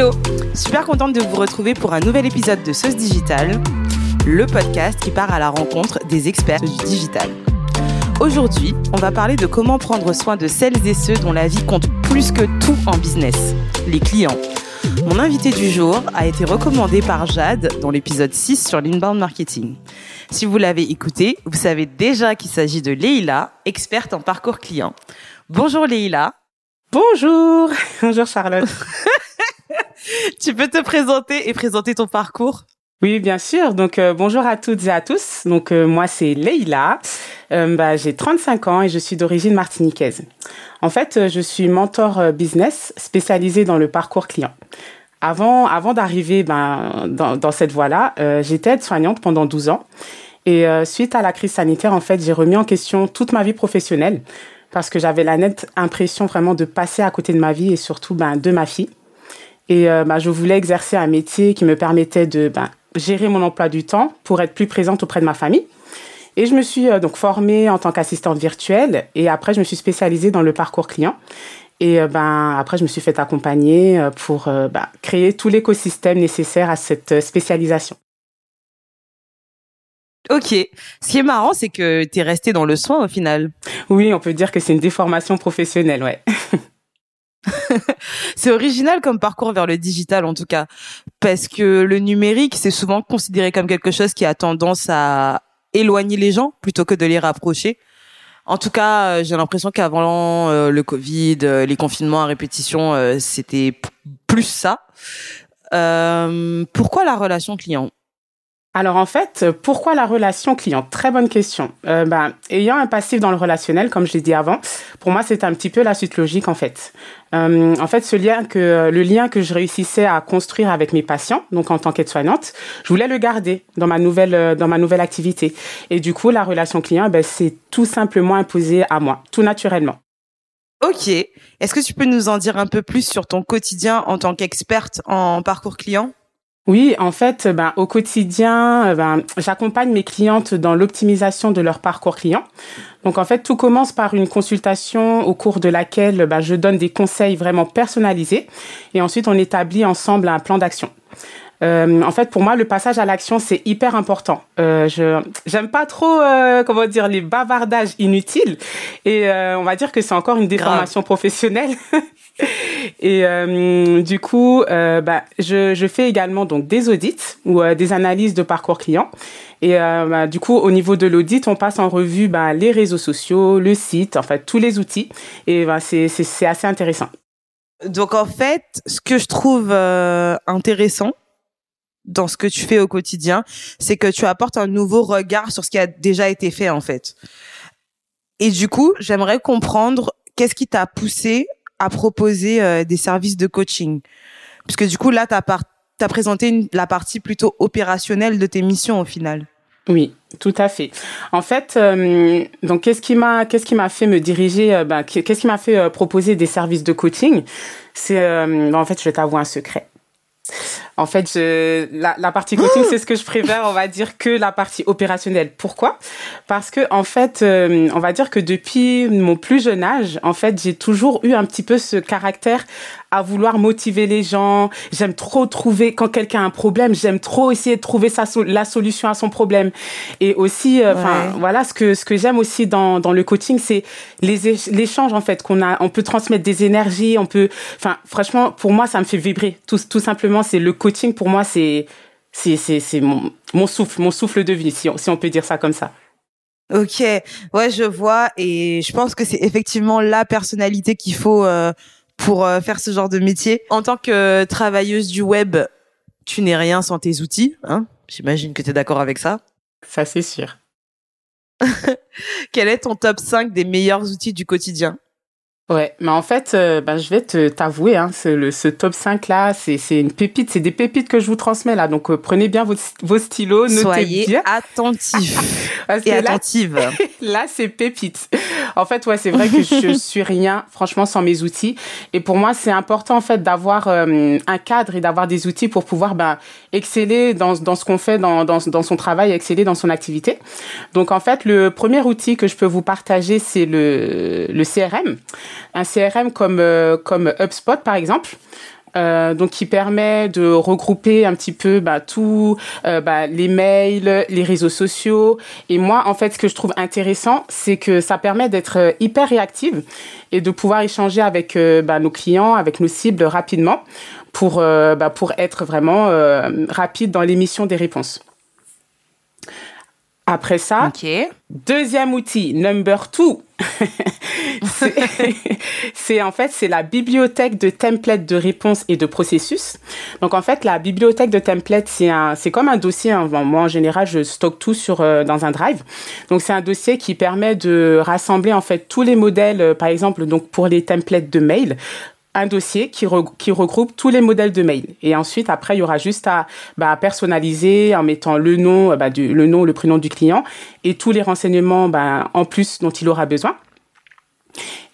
Hello Super contente de vous retrouver pour un nouvel épisode de Sauce Digital, le podcast qui part à la rencontre des experts du digital. Aujourd'hui, on va parler de comment prendre soin de celles et ceux dont la vie compte plus que tout en business, les clients. Mon invité du jour a été recommandé par Jade dans l'épisode 6 sur l'inbound marketing. Si vous l'avez écouté, vous savez déjà qu'il s'agit de Leïla, experte en parcours client. Bonjour Leïla. Bonjour. Bonjour Charlotte. tu peux te présenter et présenter ton parcours oui, bien sûr. Donc euh, bonjour à toutes et à tous. Donc euh, moi c'est Leïla. Euh, bah, j'ai 35 ans et je suis d'origine martiniquaise. En fait, je suis mentor business spécialisé dans le parcours client. Avant, avant d'arriver ben, dans, dans cette voie-là, j'étais aide-soignante pendant 12 ans. Et suite à la crise sanitaire, en fait, j'ai remis en question toute ma vie professionnelle parce que j'avais la nette impression vraiment de passer à côté de ma vie et surtout ben, de ma fille. Et ben, je voulais exercer un métier qui me permettait de ben, gérer mon emploi du temps pour être plus présente auprès de ma famille. Et je me suis euh, donc formée en tant qu'assistante virtuelle et après je me suis spécialisée dans le parcours client. Et euh, ben après je me suis fait accompagner euh, pour ben, créer tout l'écosystème nécessaire à cette spécialisation. Ok. Ce qui est marrant, c'est que tu es restée dans le soin au final. Oui, on peut dire que c'est une déformation professionnelle, ouais. c'est original comme parcours vers le digital en tout cas, parce que le numérique, c'est souvent considéré comme quelque chose qui a tendance à éloigner les gens plutôt que de les rapprocher. En tout cas, euh, j'ai l'impression qu'avant euh, le Covid, euh, les confinements à répétition, c'était plus ça. pourquoi la relation client? Alors en fait, pourquoi la relation client? Très bonne question. Euh, ben, ayant un passif dans le relationnel, comme je l'ai dit avant, pour moi c'est un petit peu la suite logique en fait. Euh, en fait, ce lien que le lien que je réussissais à construire avec mes patients, donc en tant qu'aide-soignante, je voulais le garder dans ma nouvelle euh, dans ma nouvelle activité. Et du coup, la relation client, ben, c'est tout simplement imposé à moi, tout naturellement. Ok. Est-ce que tu peux nous en dire un peu plus sur ton quotidien en tant qu'experte en parcours client? Oui, en fait, ben, au quotidien, ben, j'accompagne mes clientes dans l'optimisation de leur parcours client. Donc, en fait, tout commence par une consultation au cours de laquelle ben, je donne des conseils vraiment personnalisés et ensuite on établit ensemble un plan d'action. Euh, en fait, pour moi, le passage à l'action, c'est hyper important. Euh, je j'aime pas trop, euh, comment dire, les bavardages inutiles. Et on va dire que c'est encore une déformation professionnelle. Et du coup, bah, je, je, fais également donc des audits ou des analyses de parcours client. Et bah, du coup, au niveau de l'audit, on passe en revue bah, les réseaux sociaux, le site, en fait tous les outils. Et bah, c'est assez intéressant. Donc en fait, ce que je trouve intéressant dans ce que tu fais au quotidien, c'est que tu apportes un nouveau regard sur ce qui a déjà été fait en fait. Et du coup, j'aimerais comprendre qu'est-ce qui t'a poussé à proposer euh, des services de coaching Puisque du coup, là, tu as, présenté la partie plutôt opérationnelle de tes missions au final. Oui, tout à fait. En fait, euh, donc qu'est-ce qui m'a qu'est-ce qui m'a fait me diriger euh, ben, qu'est-ce qui m'a fait proposer des services de coaching? C'est en fait, je vais t'avouer un secret. En fait, je, la, la partie coaching, c'est ce que je préfère, on va dire, que la partie opérationnelle. Pourquoi? Parce que en fait, euh, on va dire que depuis mon plus jeune âge, en fait, j'ai toujours eu un petit peu ce caractère à vouloir motiver les gens. J'aime trop trouver quand quelqu'un a un problème, j'aime trop essayer de trouver sa la solution à son problème. Et aussi, euh, enfin voilà, ce que ce que j'aime aussi dans dans le coaching, c'est les l'échange en fait qu'on a. On peut transmettre des énergies, on peut. Enfin, franchement, pour moi, ça me fait vibrer. Tout tout simplement, c'est le coaching pour moi, c'est c'est c'est mon mon souffle, mon souffle de vie, si on, si on peut dire ça comme ça. Ok, ouais, je vois, et je pense que c'est effectivement la personnalité qu'il faut euh, pour euh, faire ce genre de métier. En tant que travailleuse du web, tu n'es rien sans tes outils, hein J'imagine que tu es d'accord avec ça. Ça, c'est sûr. Quel est ton top 5 des meilleurs outils du quotidien? Ouais, mais en fait, euh, ben, je vais te t'avouer, hein, ce, le, ce top 5 là, c'est c'est une pépite, c'est des pépites que je vous transmets là. Donc euh, prenez bien vos, vos stylos, notez Soyez bien. attentifs et attentive. Là, c'est pépite. En fait, ouais, c'est vrai que je suis rien, franchement, sans mes outils. Et pour moi, c'est important en fait d'avoir euh, un cadre et d'avoir des outils pour pouvoir ben exceller dans dans ce qu'on fait dans, dans dans son travail, exceller dans son activité. Donc en fait, le premier outil que je peux vous partager, c'est le le CRM un CRM comme, euh, comme HubSpot, par exemple. Euh, donc qui permet de regrouper un petit peu bah, tous euh, bah, les mails, les réseaux sociaux. Et moi, en fait, ce que je trouve intéressant, c'est que ça permet d'être hyper réactive et de pouvoir échanger avec bah, nos clients, avec nos cibles rapidement pour, pour être vraiment rapide dans l'émission des réponses. Après ça, deuxième outil, number two, c'est en fait c'est la bibliothèque de templates de réponses et de processus. Donc en fait la bibliothèque de templates c'est un c'est comme un dossier. Hein. moi en général je stocke tout sur euh, dans un drive. Donc c'est un dossier qui permet de rassembler en fait tous les modèles. Euh, par exemple donc pour les templates de mail un dossier qui, qui regroupe tous les modèles de mail. Et ensuite, après, il y aura juste à bah, personnaliser en mettant le nom, bah, du, le nom, le prénom du client et tous les renseignements bah, en plus dont il aura besoin.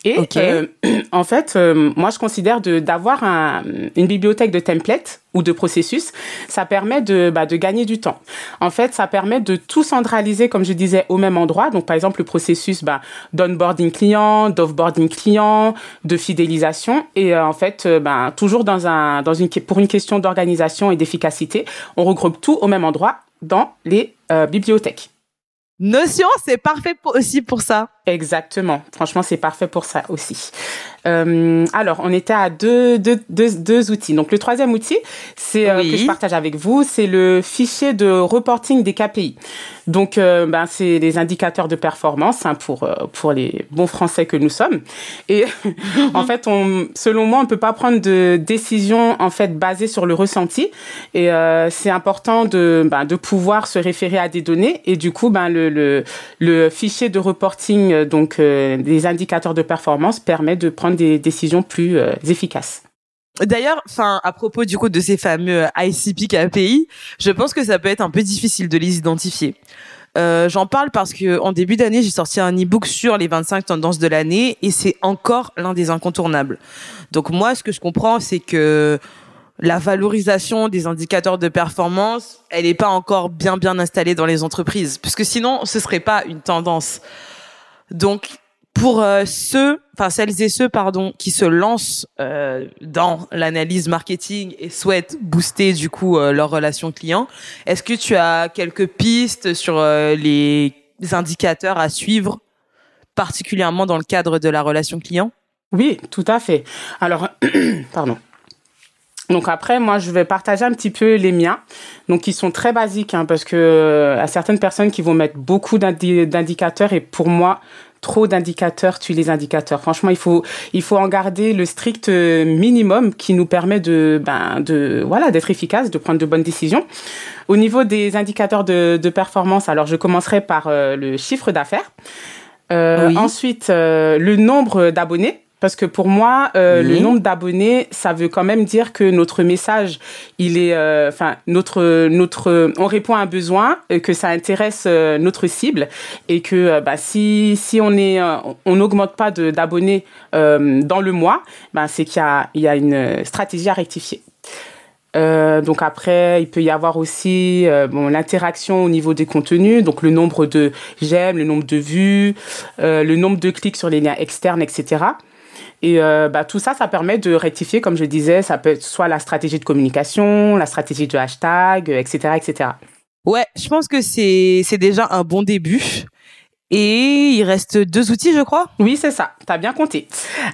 Et euh, en fait, euh, moi, je considère d'avoir un, une bibliothèque de templates ou de processus, ça permet de, bah, de gagner du temps. En fait, ça permet de tout centraliser, comme je disais, au même endroit. Donc, par exemple, le processus bah, d'onboarding client, d'offboarding client, de fidélisation. Et euh, en fait, bah, toujours dans un, dans une, pour une question d'organisation et d'efficacité, on regroupe tout au même endroit dans les bibliothèques. Notion, c'est parfait aussi pour ça. Exactement. Franchement, c'est parfait pour ça aussi. Euh, alors, on était à deux, deux, deux, deux outils. Donc, le troisième outil, c'est euh, que je partage avec vous, c'est le fichier de reporting des KPI. Donc, euh, ben, c'est les indicateurs de performance hein, pour pour les bons Français que nous sommes. Et en fait, on, selon moi, on peut pas prendre de décision en fait basée sur le ressenti. Et c'est important de ben, de pouvoir se référer à des données. Et du coup, ben le le, le fichier de reporting donc euh, des indicateurs de performance permet de prendre des décisions plus euh, efficaces. D'ailleurs, enfin, à propos du coup de ces fameux ICP KPI, je pense que ça peut être un peu difficile de les identifier. J'en parle parce que en début d'année, j'ai sorti un e-book sur les 25 tendances de l'année et c'est encore l'un des incontournables. Donc moi, ce que je comprends, c'est que la valorisation des indicateurs de performance, elle n'est pas encore bien bien installée dans les entreprises, puisque sinon, ce serait pas une tendance. Donc, pour euh, ceux, enfin celles et ceux, pardon, qui se lancent euh, dans l'analyse marketing et souhaitent booster du coup euh, leur relation client, est-ce que tu as quelques pistes sur les indicateurs à suivre, particulièrement dans le cadre de la relation client? Oui, tout à fait. Alors, pardon. Donc après, moi, je vais partager un petit peu les miens, donc qui sont très basiques, hein, parce que euh, à certaines personnes qui vont mettre beaucoup d'indicateurs et pour moi, trop d'indicateurs tuent les indicateurs. Franchement, il faut il faut en garder le strict minimum qui nous permet de ben de voilà d'être efficace, de prendre de bonnes décisions. Au niveau des indicateurs de, de performance, alors je commencerai par euh, le chiffre d'affaires. Euh, Ensuite, euh, le nombre d'abonnés. Parce que pour moi, euh, le nombre d'abonnés, ça veut quand même dire que notre message, il est, euh, enfin, notre, notre, on répond à un besoin, que ça intéresse euh, notre cible, et que bah, si, si on est, on n'augmente pas d'abonnés dans le mois, bah, c'est qu'il y a, il y a une stratégie à rectifier. Euh, donc après, il peut y avoir aussi bon l'interaction au niveau des contenus, donc le nombre de j'aime, le nombre de vues, euh, le nombre de clics sur les liens externes, etc. Et euh, bah, tout ça, ça permet de rectifier, comme je disais, ça peut être soit la stratégie de communication, la stratégie de hashtag, etc., etc. Ouais, je pense que c'est déjà un bon début. Et il reste deux outils, je crois. Oui, c'est ça. T'as bien compté.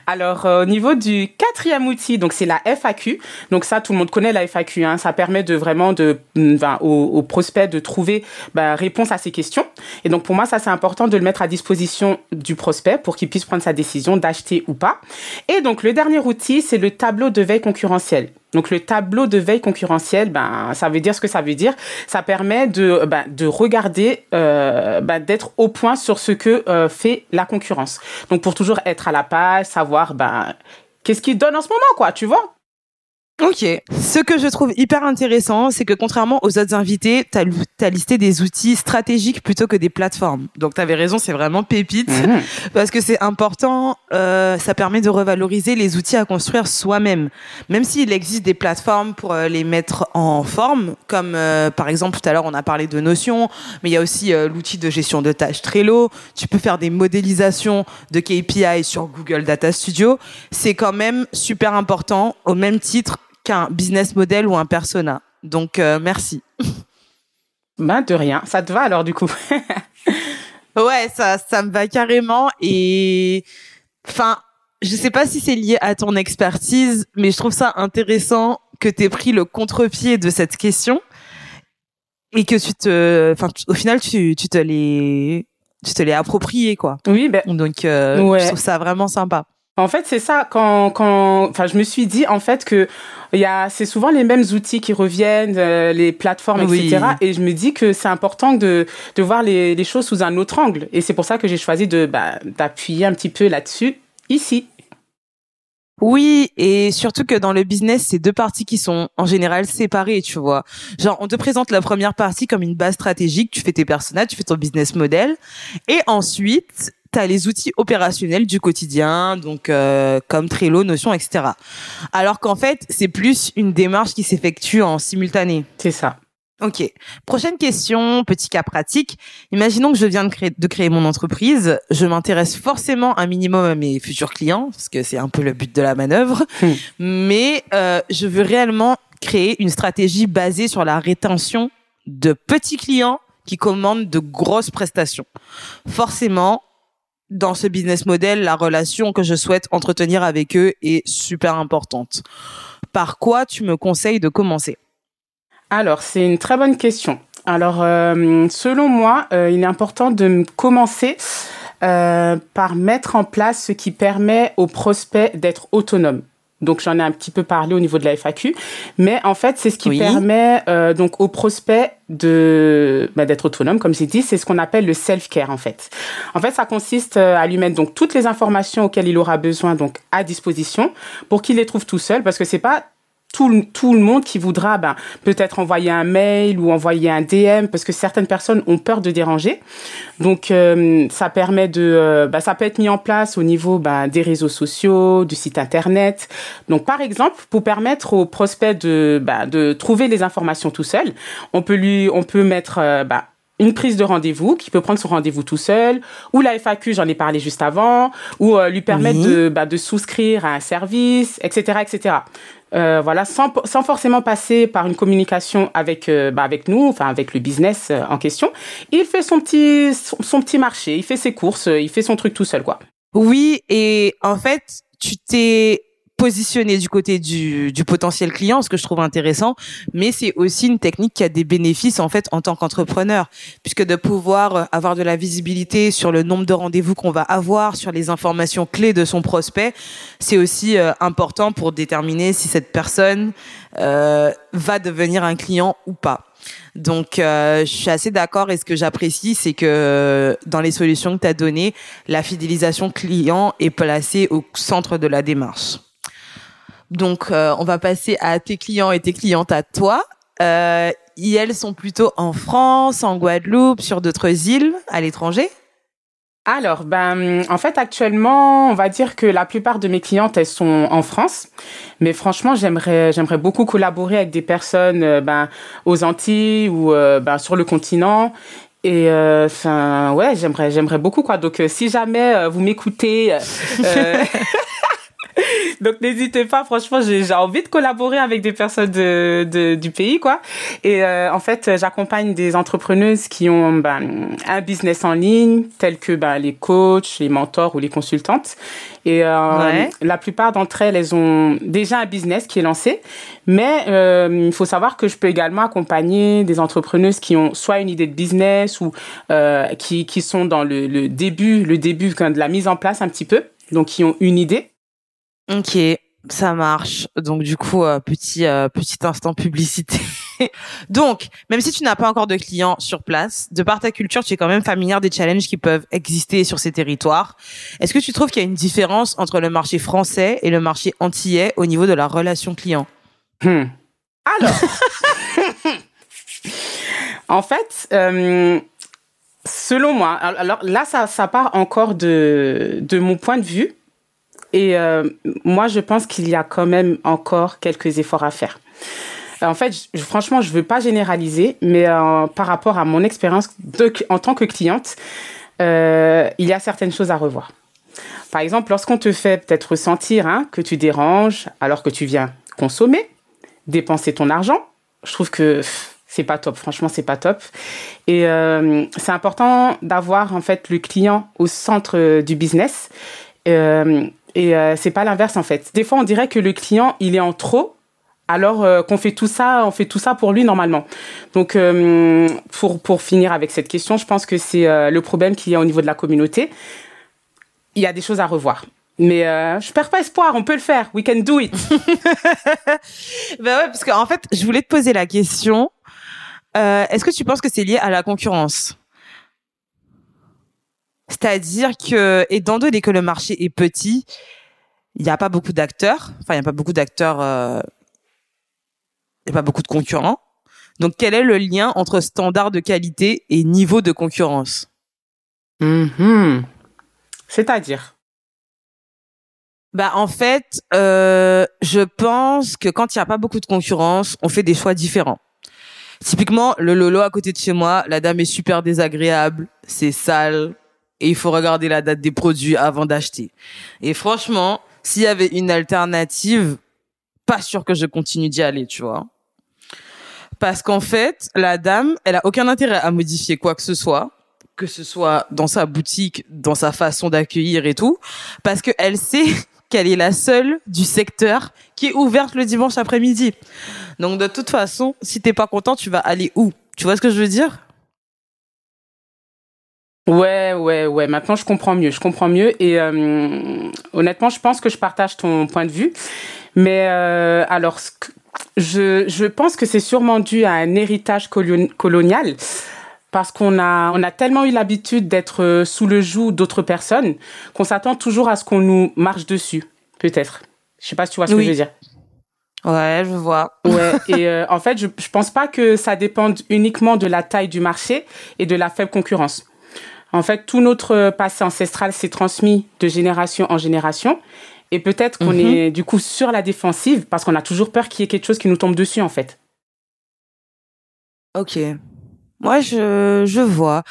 Alors, euh, au niveau du quatrième outil, donc c'est la FAQ. Donc ça, tout le monde connaît la FAQ. Hein. Ça permet de vraiment de, ben, aux, prospects de trouver ben, réponse à ces questions. Et donc pour moi, ça c'est important de le mettre à disposition du prospect pour qu'il puisse prendre sa décision d'acheter ou pas. Et donc le dernier outil, c'est le tableau de veille concurrentiel. Donc le tableau de veille concurrentielle, ben ça veut dire ce que ça veut dire. Ça permet de ben, de regarder, euh, ben, d'être au point sur ce que euh, fait la concurrence. Donc pour toujours être à la page, savoir ben qu'est-ce qu'ils donne en ce moment, quoi, tu vois? Ok. Ce que je trouve hyper intéressant, c'est que contrairement aux autres invités, tu as, listé des outils stratégiques plutôt que des plateformes. Donc tu avais raison, c'est vraiment pépite. Mhm. Parce que c'est important, euh, ça permet de revaloriser les outils à construire soi-même. Même s'il existe des plateformes pour euh, les mettre en forme, comme euh, par exemple tout à l'heure on a parlé de Notion, mais il y a aussi l'outil de gestion de tâches Trello. Tu peux faire des modélisations de KPI sur Google Data Studio. C'est quand même super important, au même titre qu'un business model ou un persona. Donc, euh, merci. Ben, de rien. Ça te va alors, du coup? Ouais, ça, ça me va carrément. Et, enfin, je sais pas si c'est lié à ton expertise, mais je trouve ça intéressant que tu aies pris le contre-pied de cette question et que tu te, enfin, au final, tu, tu te l'es, tu te l'es approprié, quoi. Oui, ben. Donc, euh, je trouve ça vraiment sympa. En fait, c'est ça quand quand enfin je me suis dit en fait que il y a c'est souvent les mêmes outils qui reviennent euh, les plateformes etc et je me dis que c'est important de de voir les les choses sous un autre angle et c'est pour ça que j'ai choisi de bah, d'appuyer un petit peu là-dessus ici. Oui, et surtout que dans le business, c'est deux parties qui sont en général séparées, tu vois. Genre, on te présente la première partie comme une base stratégique, tu fais tes personnages, tu fais ton business model, et ensuite, tu as les outils opérationnels du quotidien, donc euh, comme Trello, Notion, etc. Alors qu'en fait, c'est plus une démarche qui s'effectue en simultané. C'est ça. Ok. Prochaine question, petit cas pratique. Imaginons que je viens de créer, de créer mon entreprise. Je m'intéresse forcément un minimum à mes futurs clients, parce que c'est un peu le but de la manœuvre. Hmm. Mais euh, je veux réellement créer une stratégie basée sur la rétention de petits clients qui commandent de grosses prestations. Forcément, dans ce business model, la relation que je souhaite entretenir avec eux est super importante. Par quoi tu me conseilles de commencer? Alors, c'est une très bonne question. Alors, euh, selon moi, euh, il est important de commencer euh, par mettre en place ce qui permet aux prospects d'être autonomes. Donc j'en ai un petit peu parlé au niveau de la FAQ, mais en fait c'est ce qui permet euh, donc aux prospects de bah, d'être autonome, comme j'ai dit, c'est ce qu'on appelle le self care en fait. En fait ça consiste euh, à lui mettre donc toutes les informations auxquelles il aura besoin donc à disposition pour qu'il les trouve tout seul, parce que c'est pas tout le, tout le monde qui voudra ben, peut-être envoyer un mail ou envoyer un DM parce que certaines personnes ont peur de déranger. Donc euh, ça permet de euh, ben, ça peut être mis en place au niveau ben, des réseaux sociaux, du site internet. Donc par exemple, pour permettre aux prospects de ben, de trouver les informations tout seul, on peut lui on peut mettre euh, ben, une prise de rendez-vous, qui peut prendre son rendez-vous tout seul, ou la FAQ, j'en ai parlé juste avant, ou lui permettre de, bah, de souscrire à un service, etc., etc. Euh, voilà, sans, sans forcément passer par une communication avec euh, bah, avec nous, enfin avec le business euh, en question. Il fait son petit son, petit marché, il fait ses courses, il fait son truc tout seul quoi. Oui, et en fait, tu t'es positionner du côté du, du potentiel client, ce que je trouve intéressant, mais c'est aussi une technique qui a des bénéfices en fait en tant qu'entrepreneur, puisque de pouvoir euh, avoir de la visibilité sur le nombre de rendez-vous qu'on va avoir, sur les informations clés de son prospect, c'est aussi euh, important pour déterminer si cette personne euh, va devenir un client ou pas. Donc, euh, je suis assez d'accord. Et ce que j'apprécie, c'est que dans les solutions que tu as données, la fidélisation client est placée au centre de la démarche. Donc, euh, on va passer à tes clients et tes clientes à toi. Euh, elles sont plutôt en France, en Guadeloupe, sur d'autres îles, à l'étranger? Alors, ben, en fait, actuellement, on va dire que la plupart de mes clientes, elles sont en France. Mais franchement, j'aimerais, j'aimerais beaucoup collaborer avec des personnes, euh, ben, aux Antilles ou, euh, ben, sur le continent. Et enfin, ouais, j'aimerais, j'aimerais beaucoup quoi. Donc, si jamais vous m'écoutez, Donc n'hésitez pas, franchement, j'ai envie de collaborer avec des personnes de, de du pays, quoi. Et euh, en fait, j'accompagne des entrepreneuses qui ont ben, un business en ligne, tels que ben, les coachs, les mentors ou les consultantes. Et euh, la plupart d'entre elles, elles ont déjà un business qui est lancé, mais euh, il faut savoir que je peux également accompagner des entrepreneuses qui ont soit une idée de business ou euh, qui, qui sont dans le, le début, le début de la mise en place un petit peu, donc qui ont une idée Ok, ça marche. Donc du coup, euh, petit euh, petit instant publicité. Donc, même si tu n'as pas encore de clients sur place, de par ta culture, tu es quand même familière des challenges qui peuvent exister sur ces territoires. Est-ce que tu trouves qu'il y a une différence entre le marché français et le marché antillais au niveau de la relation client? Hmm. Alors, en fait, euh, selon moi, alors là, ça, ça part encore de, de mon point de vue. Et euh, moi, je pense qu'il y a quand même encore quelques efforts à faire. Euh, en fait, franchement, je veux pas généraliser, mais euh, par rapport à mon expérience en tant que cliente, il y a certaines choses à revoir. Par exemple, lorsqu'on te fait peut-être ressentir hein, que tu déranges alors que tu viens consommer, dépenser ton argent. Je trouve que c'est pas top. Franchement, c'est pas top. Et c'est important d'avoir en fait le client au centre du business. Et euh, c'est pas l'inverse en fait. Des fois, on dirait que le client il est en trop alors euh, qu'on fait tout ça, on fait tout ça pour lui normalement. Donc, euh, pour, pour finir avec cette question, je pense que c'est euh, le problème qu'il y a au niveau de la communauté. Il y a des choses à revoir. Mais euh, je perds pas espoir, on peut le faire. We can do it. ben ouais, parce qu'en fait, je voulais te poser la question. Euh, Est-ce que tu penses que c'est lié à la concurrence? C'est-à-dire que, étant donné que le marché est petit, il n'y a pas beaucoup d'acteurs. Enfin, il n'y a pas beaucoup d'acteurs. Euh, il n'y a pas beaucoup de concurrents. Donc, quel est le lien entre standard de qualité et niveau de concurrence? Mhm. C'est-à-dire? Bah en fait, euh, je pense que quand il n'y a pas beaucoup de concurrence, on fait des choix différents. Typiquement, le Lolo à côté de chez moi, la dame est super désagréable, c'est sale, et il faut regarder la date des produits avant d'acheter. Et franchement, s'il y avait une alternative, pas sûr que je continue d'y aller, tu vois. Parce qu'en fait, la dame, elle a aucun intérêt à modifier quoi que ce soit, que ce soit dans sa boutique, dans sa façon d'accueillir et tout, parce qu'elle sait qu'elle est la seule du secteur qui est ouverte le dimanche après-midi. Donc de toute façon, si t'es pas content, tu vas aller où? Tu vois ce que je veux dire? Ouais, ouais, ouais. Maintenant, je comprends mieux. Je comprends mieux. Et euh, honnêtement, je pense que je partage ton point de vue. Mais euh, alors, je, je pense que c'est sûrement dû à un héritage colon- colonial. Parce qu'on a, on a tellement eu l'habitude d'être euh, sous le joug d'autres personnes qu'on s'attend toujours à ce qu'on nous marche dessus, peut-être. Je sais pas si tu vois ce que je veux dire. Ouais, je vois. Ouais, et euh, en fait, je, je pense pas que ça dépende uniquement de la taille du marché et de la faible concurrence. En fait, tout notre passé ancestral s'est transmis de génération en génération. Et peut-être qu'on Mhm. est du coup sur la défensive parce qu'on a toujours peur qu'il y ait quelque chose qui nous tombe dessus, en fait. Ok. Moi, je, je vois.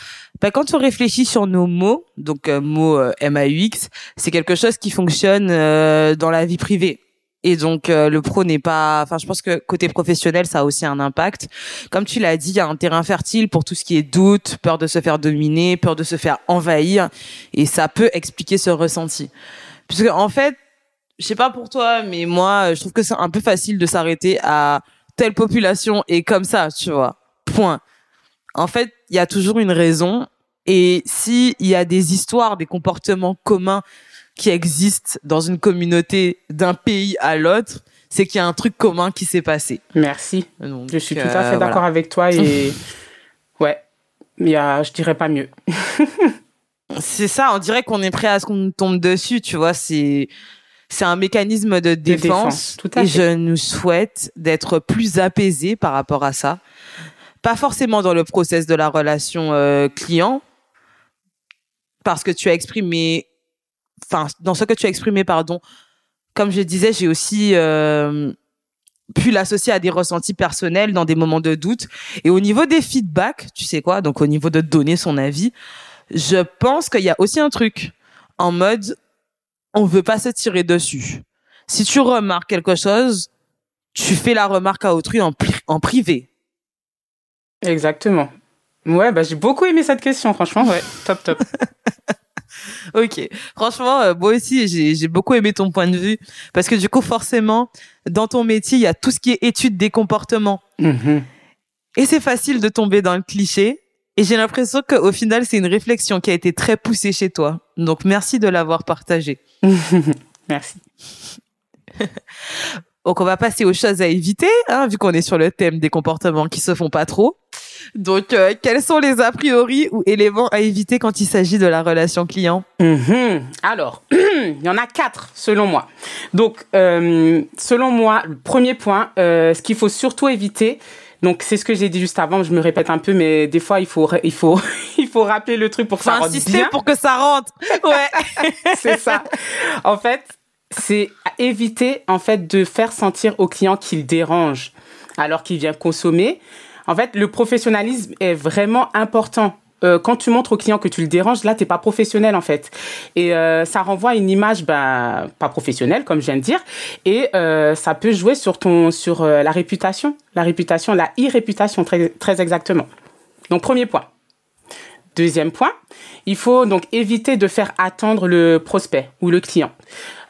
Ben, quand on réfléchit sur nos mots, donc euh, mots euh, MAUX, c'est quelque chose qui fonctionne euh, dans la vie privée. Et donc euh, le pro n'est pas. Enfin, je pense que côté professionnel, ça a aussi un impact. Comme tu l'as dit, il y a un terrain fertile pour tout ce qui est doute, peur de se faire dominer, peur de se faire envahir, et ça peut expliquer ce ressenti. Puisque en fait, je sais pas pour toi, mais moi, je trouve que c'est un peu facile de s'arrêter à telle population et comme ça, tu vois. Point. En fait, il y a toujours une raison. Et s'il y a des histoires, des comportements communs qui existent dans une communauté d'un pays à l'autre, c'est qu'il y a un truc commun qui s'est passé. Merci. Donc, Je suis tout euh, à fait d'accord voilà. avec toi et ouais, il y a, je dirais pas mieux. C'est ça, on dirait qu'on est prêt à ce qu'on tombe dessus, tu vois. C'est c'est un mécanisme de défense. défense, tout à et fait. je nous souhaite d'être plus apaisés par rapport à ça. Pas forcément dans le process de la relation euh, client, parce que tu as exprimé, enfin, dans ce que tu as exprimé, pardon, comme je disais, j'ai aussi euh, pu l'associer à des ressentis personnels dans des moments de doute. Et au niveau des feedbacks, tu sais quoi, donc au niveau de donner son avis, je pense qu'il y a aussi un truc en mode, on veut pas se tirer dessus. Si tu remarques quelque chose, tu fais la remarque à autrui en privé. Exactement. Ouais, bah j'ai beaucoup aimé cette question, franchement, ouais, top, top. Ok. Franchement, euh, moi aussi, j'ai j'ai beaucoup aimé ton point de vue parce que du coup, forcément, dans ton métier, il y a tout ce qui est étude des comportements. Mhm. Et c'est facile de tomber dans le cliché. Et j'ai l'impression qu'au final, c'est une réflexion qui a été très poussée chez toi. Donc, merci de l'avoir partagée. Merci. Donc, on va passer aux choses à éviter, hein, vu qu'on est sur le thème des comportements qui se font pas trop. Donc, euh, quels sont les a priori ou éléments à éviter quand il s'agit de la relation client Mhm. Alors, il y en a quatre selon moi. Donc, euh, selon moi, le premier point, euh, ce qu'il faut surtout éviter. Donc, c'est ce que j'ai dit juste avant. Je me répète un peu, mais des fois, il faut, il faut, il faut rappeler le truc pour que Faut ça rentre insister bien. pour que ça rentre. Ouais. c'est ça. En fait, c'est éviter en fait de faire sentir au client qu'il dérange alors qu'il vient consommer. En fait, le professionnalisme est vraiment important euh, quand tu montres au client que tu le déranges, là, t'es pas professionnel en fait. Et euh, ça renvoie une image ben, pas professionnelle, comme je viens de dire, et euh, ça peut jouer sur ton sur la réputation, la réputation, la irréputation très très exactement. Donc premier point. Deuxième point, il faut donc éviter de faire attendre le prospect ou le client.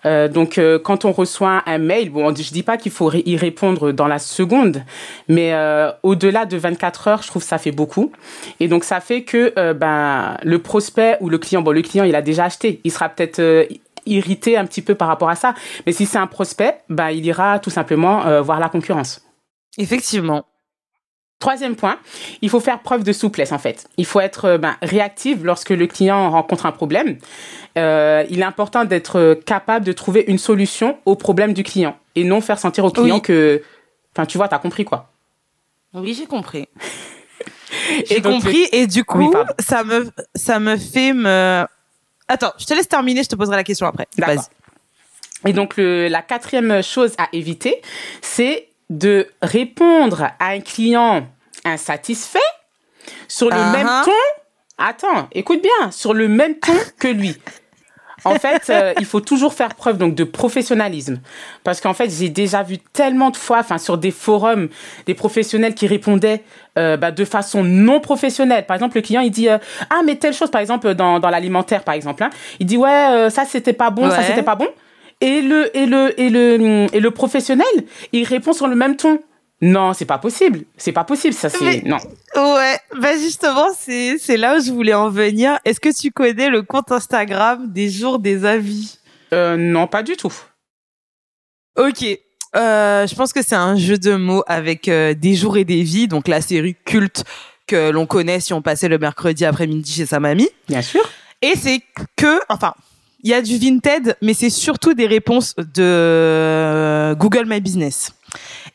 Euh, donc, euh, quand on reçoit un mail, bon, je dis pas qu'il faut y répondre dans la seconde, mais euh, au-delà de 24 heures, je trouve que ça fait beaucoup. Et donc, ça fait que euh, ben le prospect ou le client, bon, le client, il a déjà acheté, il sera peut-être euh, irrité un petit peu par rapport à ça. Mais si c'est un prospect, ben il ira tout simplement voir la concurrence. Effectivement. Troisième point, il faut faire preuve de souplesse en fait. Il faut être euh, ben, réactif lorsque le client rencontre un problème. Euh, il est important d'être capable de trouver une solution au problème du client et non faire sentir au client Oui. que, enfin tu vois, t'as compris quoi. Oui, j'ai compris. J'ai compris et du coup, ça me ça me fait me Attends, je te laisse terminer, je te poserai la question après. D'accord. Vas-y. Et donc le, la quatrième chose à éviter, c'est de répondre à un client insatisfait sur le même ton. Attends, écoute bien, sur le même ton que lui. En fait, euh, il faut toujours faire preuve donc de professionnalisme, parce qu'en fait, j'ai déjà vu tellement de fois, enfin sur des forums, des professionnels qui répondaient euh, bah, de façon non professionnelle. Par exemple, le client il dit euh, ah mais telle chose, par exemple dans dans l'alimentaire, par exemple, hein, il dit ouais ça c'était pas bon, ça c'était pas bon, et le et le et le et le professionnel il répond sur le même ton. Non, c'est pas possible, c'est pas possible, ça c'est non. Ouais, bah justement, c'est c'est là où je voulais en venir. Est-ce que tu connais le compte Instagram des jours des avis? Euh, non, pas du tout. Ok. Euh, je pense que c'est un jeu de mots avec euh, des jours et des vies, donc la série culte que l'on connaît si on passait le mercredi après-midi chez sa mamie. Bien sûr. Et c'est que, enfin, il y a du Vinted, mais c'est surtout des réponses de Google My Business.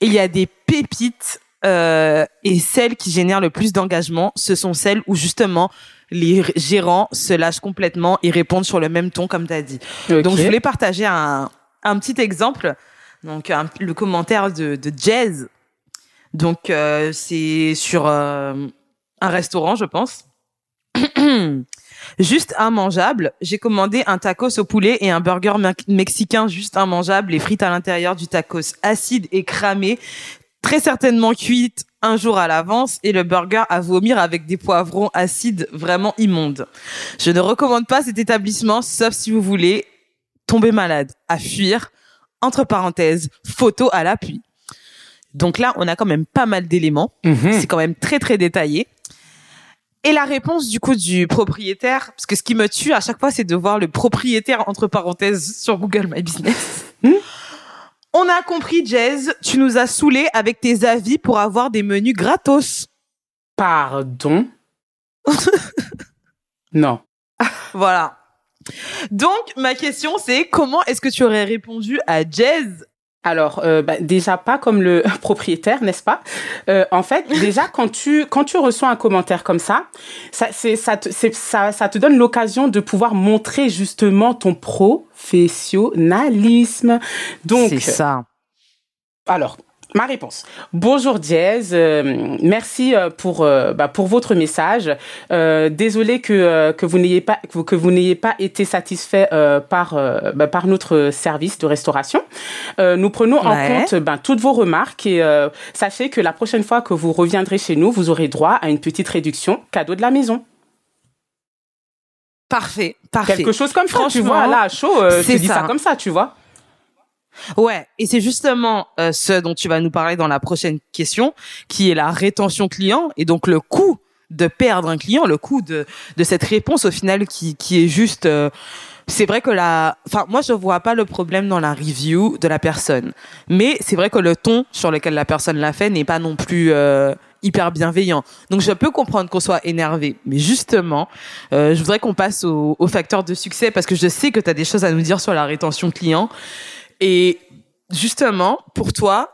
Et il y a des pépites, euh, et celles qui génèrent le plus d'engagement, ce sont celles où justement les gérants se lâchent complètement et répondent sur le même ton, comme tu as dit. Donc, je voulais partager un, un petit exemple. Donc, un- le commentaire de, de Jazz. Donc, euh, c'est sur euh, un restaurant, je pense. juste immangeable. J'ai commandé un tacos au poulet et un burger me- mexicain juste immangeable, les frites à l'intérieur du tacos acide et cramé, très certainement cuite un jour à l'avance et le burger à vomir avec des poivrons acides vraiment immondes. Je ne recommande pas cet établissement sauf si vous voulez tomber malade, à fuir. Entre parenthèses, photo à l'appui. Donc là, on a quand même pas mal d'éléments. Mhm. C'est quand même très très détaillé. Et la réponse du coup du propriétaire, parce que ce qui me tue à chaque fois, c'est de voir le propriétaire entre parenthèses sur Google My Business. Hmm. On a compris, Jazz, tu nous as saoulé avec tes avis pour avoir des menus gratos. Pardon? non. Voilà. Donc, ma question, c'est comment est-ce que tu aurais répondu à Jazz Alors, euh, bah, déjà pas comme le propriétaire, n'est-ce pas? Euh, En fait, déjà quand tu quand tu reçois un commentaire comme ça, ça c'est ça te c'est ça ça te donne l'occasion de pouvoir montrer justement ton professionnalisme. Donc ça. Alors, ma réponse. Bonjour Diaz, euh, merci euh, pour euh, bah, pour votre message. Euh, désolé que que vous n'ayez pas que vous, n'ayez pas été satisfait par bah, par notre service de restauration. Nous prenons en compte ben, toutes vos remarques et sachez que la prochaine fois que vous reviendrez chez nous, vous aurez droit à une petite réduction cadeau de la maison. Parfait, parfait. Quelque chose comme ça, tu Franchement, vois, là, chaud, te dis ça. ça. comme ça, tu vois. Ouais, et c'est justement euh, ce dont tu vas nous parler dans la prochaine question, qui est la rétention client et donc le coût de perdre un client, le coût de de cette réponse au final qui qui est juste. euh, c'est vrai que la, enfin moi je vois pas le problème dans la review de la personne, mais c'est vrai que le ton sur lequel la personne l'a fait n'est pas non plus euh, hyper bienveillant. Donc je peux comprendre qu'on soit énervé, mais justement, euh, je voudrais qu'on passe au, au facteur de succès parce que je sais que tu as des choses à nous dire sur la rétention client. Et justement, pour toi,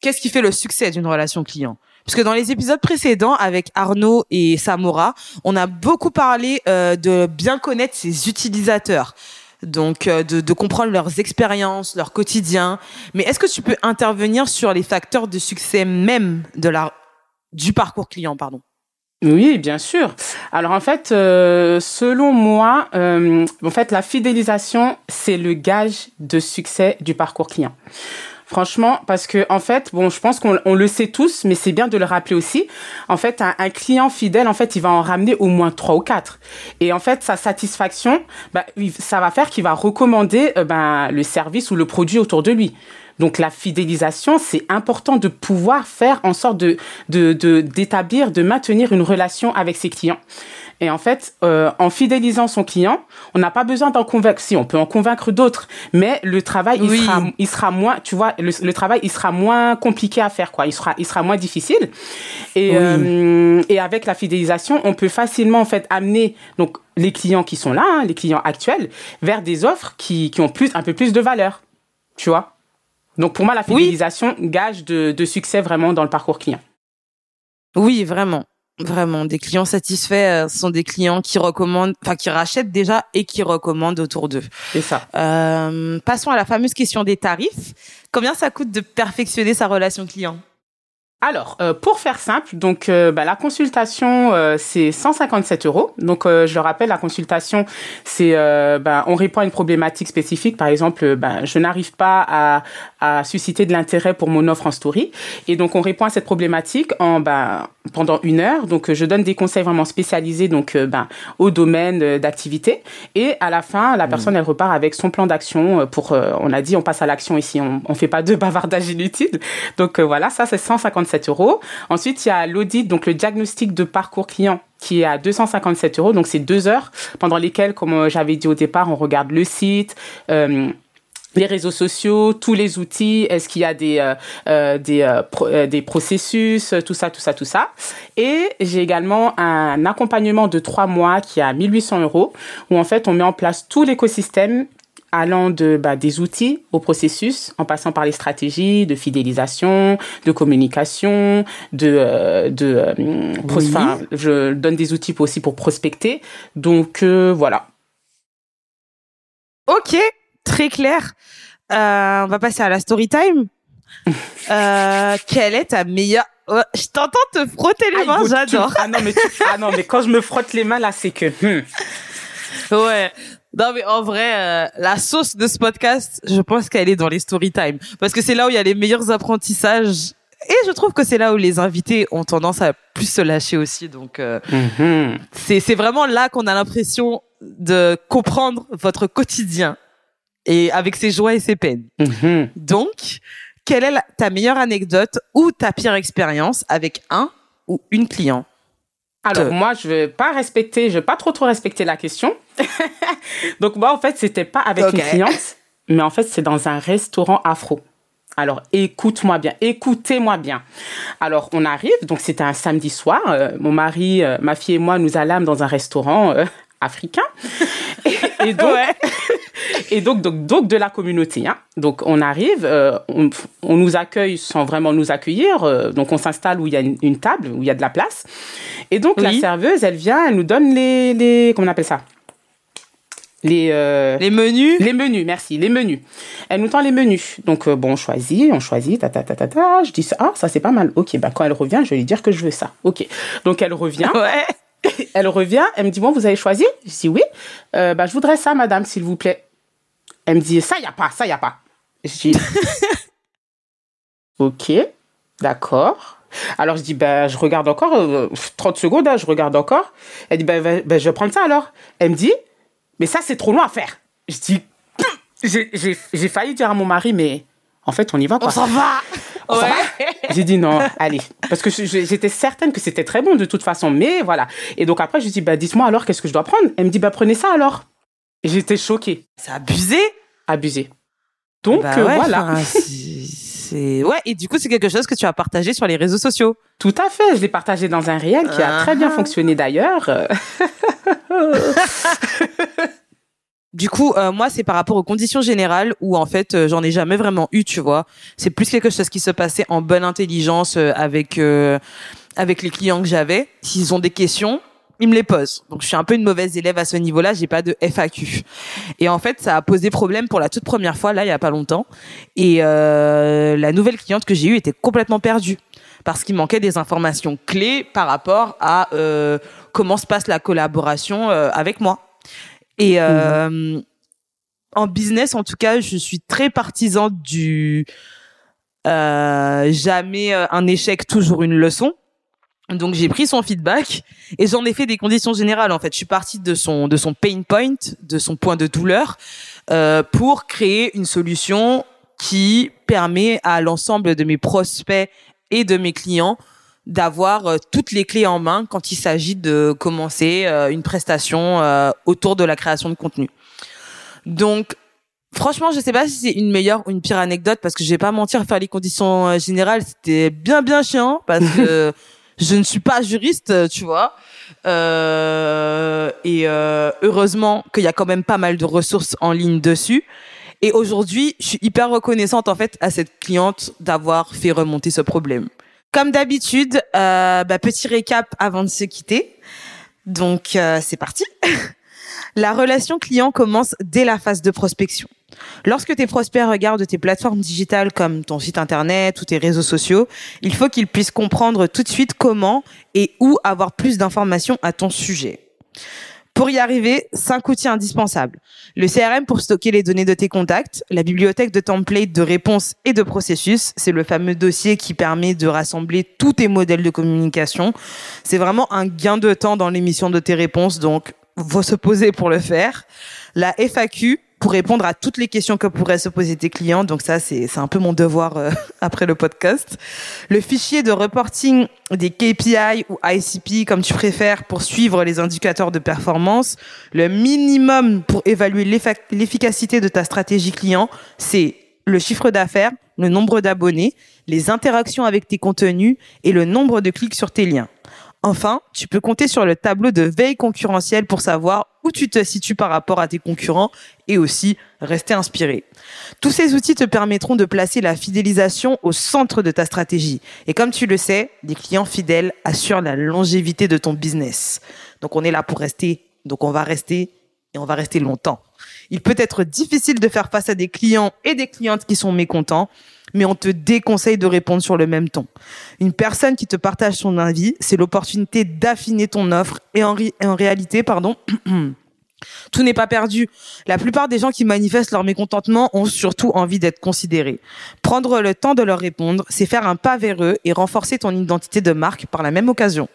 qu'est-ce qui fait le succès d'une relation client? Parce que dans les épisodes précédents, avec Arnaud et Samora, on a beaucoup parlé euh, de bien connaître ses utilisateurs. Donc, euh, de, de comprendre leurs expériences, leur quotidien. Mais est-ce que tu peux intervenir sur les facteurs de succès même de la, du parcours client, pardon? Oui, bien sûr. Alors en fait, euh, selon moi, euh, en fait, la fidélisation, c'est le gage de succès du parcours client. Franchement, parce que en fait, bon, je pense qu'on on le sait tous, mais c'est bien de le rappeler aussi. En fait, un, un, client fidèle, en fait, il va en ramener au moins trois ou quatre. Et en fait, sa satisfaction, bah, ça va faire qu'il va recommander euh, ben, le service ou le produit autour de lui. Donc la fidélisation, c'est important de pouvoir faire en sorte de d'établir, de, de, maintenir une relation avec ses clients. Et en fait, euh, en fidélisant son client, on n'a pas besoin d'en convaincre. Si, on peut en convaincre d'autres, mais le travail, il sera, il sera moins, tu vois, le, le, travail, il sera moins compliqué à faire, quoi. Il sera, il sera moins difficile. Et, oui. euh, et avec la fidélisation, on peut facilement, en fait, amener, donc, les clients qui sont là, hein, les clients actuels, vers des offres qui, qui ont plus, un peu plus de valeur. Tu vois? Donc, pour moi, la fidélisation, oui. gage de, de succès vraiment dans le parcours client. Oui, vraiment. Vraiment, des clients satisfaits euh, sont des clients qui recommandent, enfin qui rachètent déjà et qui recommandent autour d'eux. C'est ça. Euh, passons à la fameuse question des tarifs. Combien ça coûte de perfectionner sa relation client? Alors, euh, pour faire simple, donc euh, bah, la consultation euh, c'est 157 euros. Donc, euh, je le rappelle, la consultation c'est bah, on répond à une problématique spécifique. Par exemple, bah, je n'arrive pas à, à susciter de l'intérêt pour mon offre en story, et donc on répond à cette problématique en bah, pendant une heure. Donc, je donne des conseils vraiment spécialisés donc bah, au domaine d'activité, et à la fin, la personne mmh. elle repart avec son plan d'action pour. on a dit, on passe à l'action ici. On, on fait pas de bavardage inutile. Donc voilà, ça c'est 157 euros. Ensuite, il y a l'audit, donc le diagnostic de parcours client qui est à 257 euros. Donc, c'est deux heures pendant lesquelles, comme j'avais dit au départ, on regarde le site, euh, les réseaux sociaux, tous les outils, est-ce qu'il y a des euh, euh, des euh, pro, euh, des processus, tout ça, tout ça, tout ça. Et j'ai également un accompagnement de trois mois qui est à 1800 euros, où en fait on met en place tout l'écosystème allant de bah, des outils au processus, en passant par les stratégies de fidélisation, de communication, de euh, de euh, oui. je donne des outils aussi pour prospecter. Donc euh, voilà. Ok, très clair. Euh, on va passer à la story time. quelle est ta meilleure oh, je t'entends te frotter les mains, j'adore. Ah non mais ah non mais quand je me frotte les mains là, c'est que hmm. ouais. Non mais en vrai, euh, la sauce de ce podcast, je pense qu'elle est dans les story time parce que c'est là où il y a les meilleurs apprentissages et je trouve que c'est là où les invités ont tendance à plus se lâcher aussi. Donc euh, mm -hmm. c'est c'est vraiment là qu'on a l'impression de comprendre votre quotidien et avec ses joies et ses peines. Mm -hmm. Donc, quelle est la, ta meilleure anecdote ou ta pire expérience avec un ou une client? Alors moi je vais pas respecter, je vais pas trop trop respecter la question. Donc moi en fait c'était pas avec okay. une cliente, mais en fait c'est dans un restaurant afro. Alors écoute-moi bien, écoutez-moi bien. Alors on arrive, donc c'était un samedi soir. Euh, mon mari, euh, ma fille et moi nous allâmes dans un restaurant euh, africain. et, et donc, ouais. et donc, donc, donc de la communauté. Hein. Donc on arrive, euh, on, on, nous accueille sans vraiment nous accueillir. Euh, donc on s'installe où il y a une, une, table, où il y a de la place. Et donc oui. la serveuse, elle vient, elle nous donne les, les comment on appelle ça? Les euh, les menus les menus merci les menus elle nous tend les menus donc euh, bon on choisit on choisit ta ta ta ta ta je dis ah ça c'est pas mal ok bah quand elle revient je vais lui dire que je veux ça ok donc elle revient ouais elle revient elle me dit bon vous avez choisi? Je dis oui. Euh, bah je voudrais ça madame s'il vous plaît. Elle me dit ça y a pas ça y a pas. Je dis ok d'accord. Alors je dis ben je regarde encore euh, 30 secondes hein, je regarde encore. Elle dit ben, ben je vais prendre ça alors. Elle me dit mais ça, c'est trop loin à faire. Je dis, j'ai failli dire à mon mari, mais en fait, on y va. On s'en va. On ouais. J'ai dit non, allez. Parce que j'étais certaine que c'était très bon de toute façon. Mais voilà. Et donc après, je dis, bah, dites-moi alors, qu'est-ce que je dois prendre? Elle me dit, bah, prenez ça alors. J'étais choquée. C'est abusé Abusé. Donc bah euh, ouais, voilà. C'est ouais et du coup c'est quelque chose que tu as partagé sur les réseaux sociaux. Tout à fait, je l'ai partagé dans un réel qui a très bien fonctionné d'ailleurs. Du coup, euh, moi, c'est par rapport aux conditions générales où en fait, euh, j'en ai jamais vraiment eu, tu vois. C'est plus quelque chose qui se passait en bonne intelligence euh, avec euh, avec les clients que j'avais. S'ils ont des questions, il me les pose. Donc je suis un peu une mauvaise élève à ce niveau-là, j'ai pas de FAQ. Et en fait, ça a posé problème pour la toute première fois là il y a pas longtemps. Et euh, la nouvelle cliente que j'ai eue était complètement perdue parce qu'il manquait des informations clés par rapport à comment se passe la collaboration avec moi. Et euh, mmh. en business, en tout cas, je suis très partisan du euh, jamais un échec, toujours une leçon. Donc j'ai pris son feedback et j'en ai fait des conditions générales. En fait, je suis partie de son de son pain point, de son point de douleur, euh, pour créer une solution qui permet à l'ensemble de mes prospects et de mes clients d'avoir euh, toutes les clés en main quand il s'agit de commencer euh, une prestation euh, autour de la création de contenu. Donc Franchement, je sais pas si c'est une meilleure ou une pire anecdote parce que je vais pas mentir, faire les conditions générales, c'était bien bien chiant parce que je ne suis pas juriste, tu vois. Euh, et euh, heureusement qu'il y a quand même pas mal de ressources en ligne dessus. Et aujourd'hui, je suis hyper reconnaissante en fait à cette cliente d'avoir fait remonter ce problème. Comme d'habitude, euh, bah, petit récap avant de se quitter. Donc euh, c'est parti. la relation client commence dès la phase de prospection. Lorsque tes prospects regardent tes plateformes digitales comme ton site internet ou tes réseaux sociaux, il faut qu'ils puissent comprendre tout de suite comment et où avoir plus d'informations à ton sujet. Pour y arriver, cinq outils indispensables. Le CRM pour stocker les données de tes contacts, la bibliothèque de templates de réponses et de processus, c'est le fameux dossier qui permet de rassembler tous tes modèles de communication. C'est vraiment un gain de temps dans l'émission de tes réponses, donc faut se poser pour le faire. La FAQ, pour répondre à toutes les questions que pourraient se poser tes clients. Donc ça, c'est un peu mon devoir euh, après le podcast. Le fichier de reporting des KPI ou ICP, comme tu préfères, pour suivre les indicateurs de performance. Le minimum pour évaluer l'efficacité de ta stratégie client, c'est le chiffre d'affaires, le nombre d'abonnés, les interactions avec tes contenus et le nombre de clics sur tes liens. Enfin, tu peux compter sur le tableau de veille concurrentielle pour savoir où tu te situes par rapport à tes concurrents et aussi rester inspiré. Tous ces outils te permettront de placer la fidélisation au centre de ta stratégie. Et comme tu le sais, des clients fidèles assurent la longévité de ton business. Donc on est là pour rester, donc on va rester et on va rester longtemps. Il peut être difficile de faire face à des clients et des clientes qui sont mécontents, mais on te déconseille de répondre sur le même ton. Une personne qui te partage son avis, c'est l'opportunité d'affiner ton offre et en, réalité, pardon, tout n'est pas perdu. La plupart des gens qui manifestent leur mécontentement ont surtout envie d'être considérés. Prendre le temps de leur répondre, c'est faire un pas vers eux et renforcer ton identité de marque par la même occasion.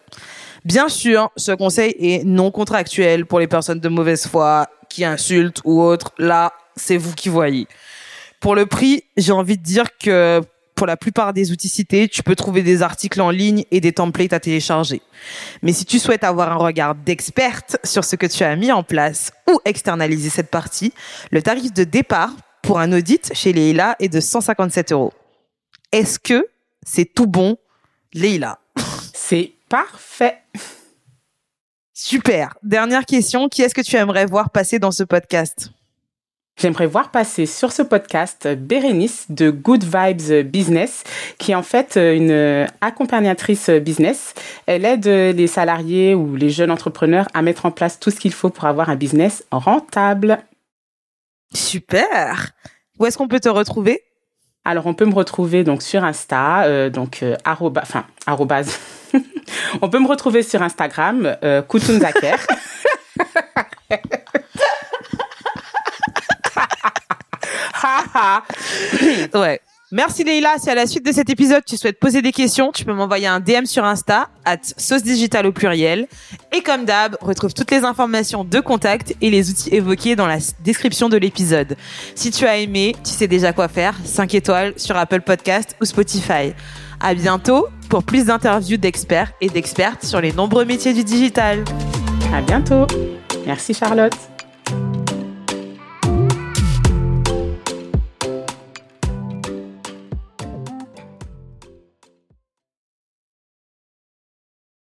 Bien sûr, ce conseil est non contractuel pour les personnes de mauvaise foi qui insultent ou autres. Là, c'est vous qui voyez. Pour le prix, j'ai envie de dire que pour la plupart des outils cités, tu peux trouver des articles en ligne et des templates à télécharger. Mais si tu souhaites avoir un regard d'experte sur ce que tu as mis en place ou externaliser cette partie, le tarif de départ pour un audit chez Leila est de 157 euros. Est-ce que c'est tout bon, Leila? C'est parfait. Super. Dernière question. Qui est-ce que tu aimerais voir passer dans ce podcast? J'aimerais voir passer sur ce podcast Bérénice de Good Vibes Business, qui est en fait une accompagnatrice business. Elle aide les salariés ou les jeunes entrepreneurs à mettre en place tout ce qu'il faut pour avoir un business rentable. Super. Où est-ce qu'on peut te retrouver? Alors, on peut me retrouver donc sur Insta, euh, donc euh, enfin arrobase. on peut me retrouver sur Instagram, euh, Koutounzaker. ouais. Merci Leïla. Si à la suite de cet épisode, tu souhaites poser des questions, tu peux m'envoyer un DM sur Insta, at sauce digital au pluriel. Et comme d'hab, retrouve toutes les informations de contact et les outils évoqués dans la description de l'épisode. Si tu as aimé, tu sais déjà quoi faire. 5 étoiles sur Apple Podcast ou Spotify. À bientôt pour plus d'interviews d'experts et d'expertes sur les nombreux métiers du digital. À bientôt. Merci Charlotte.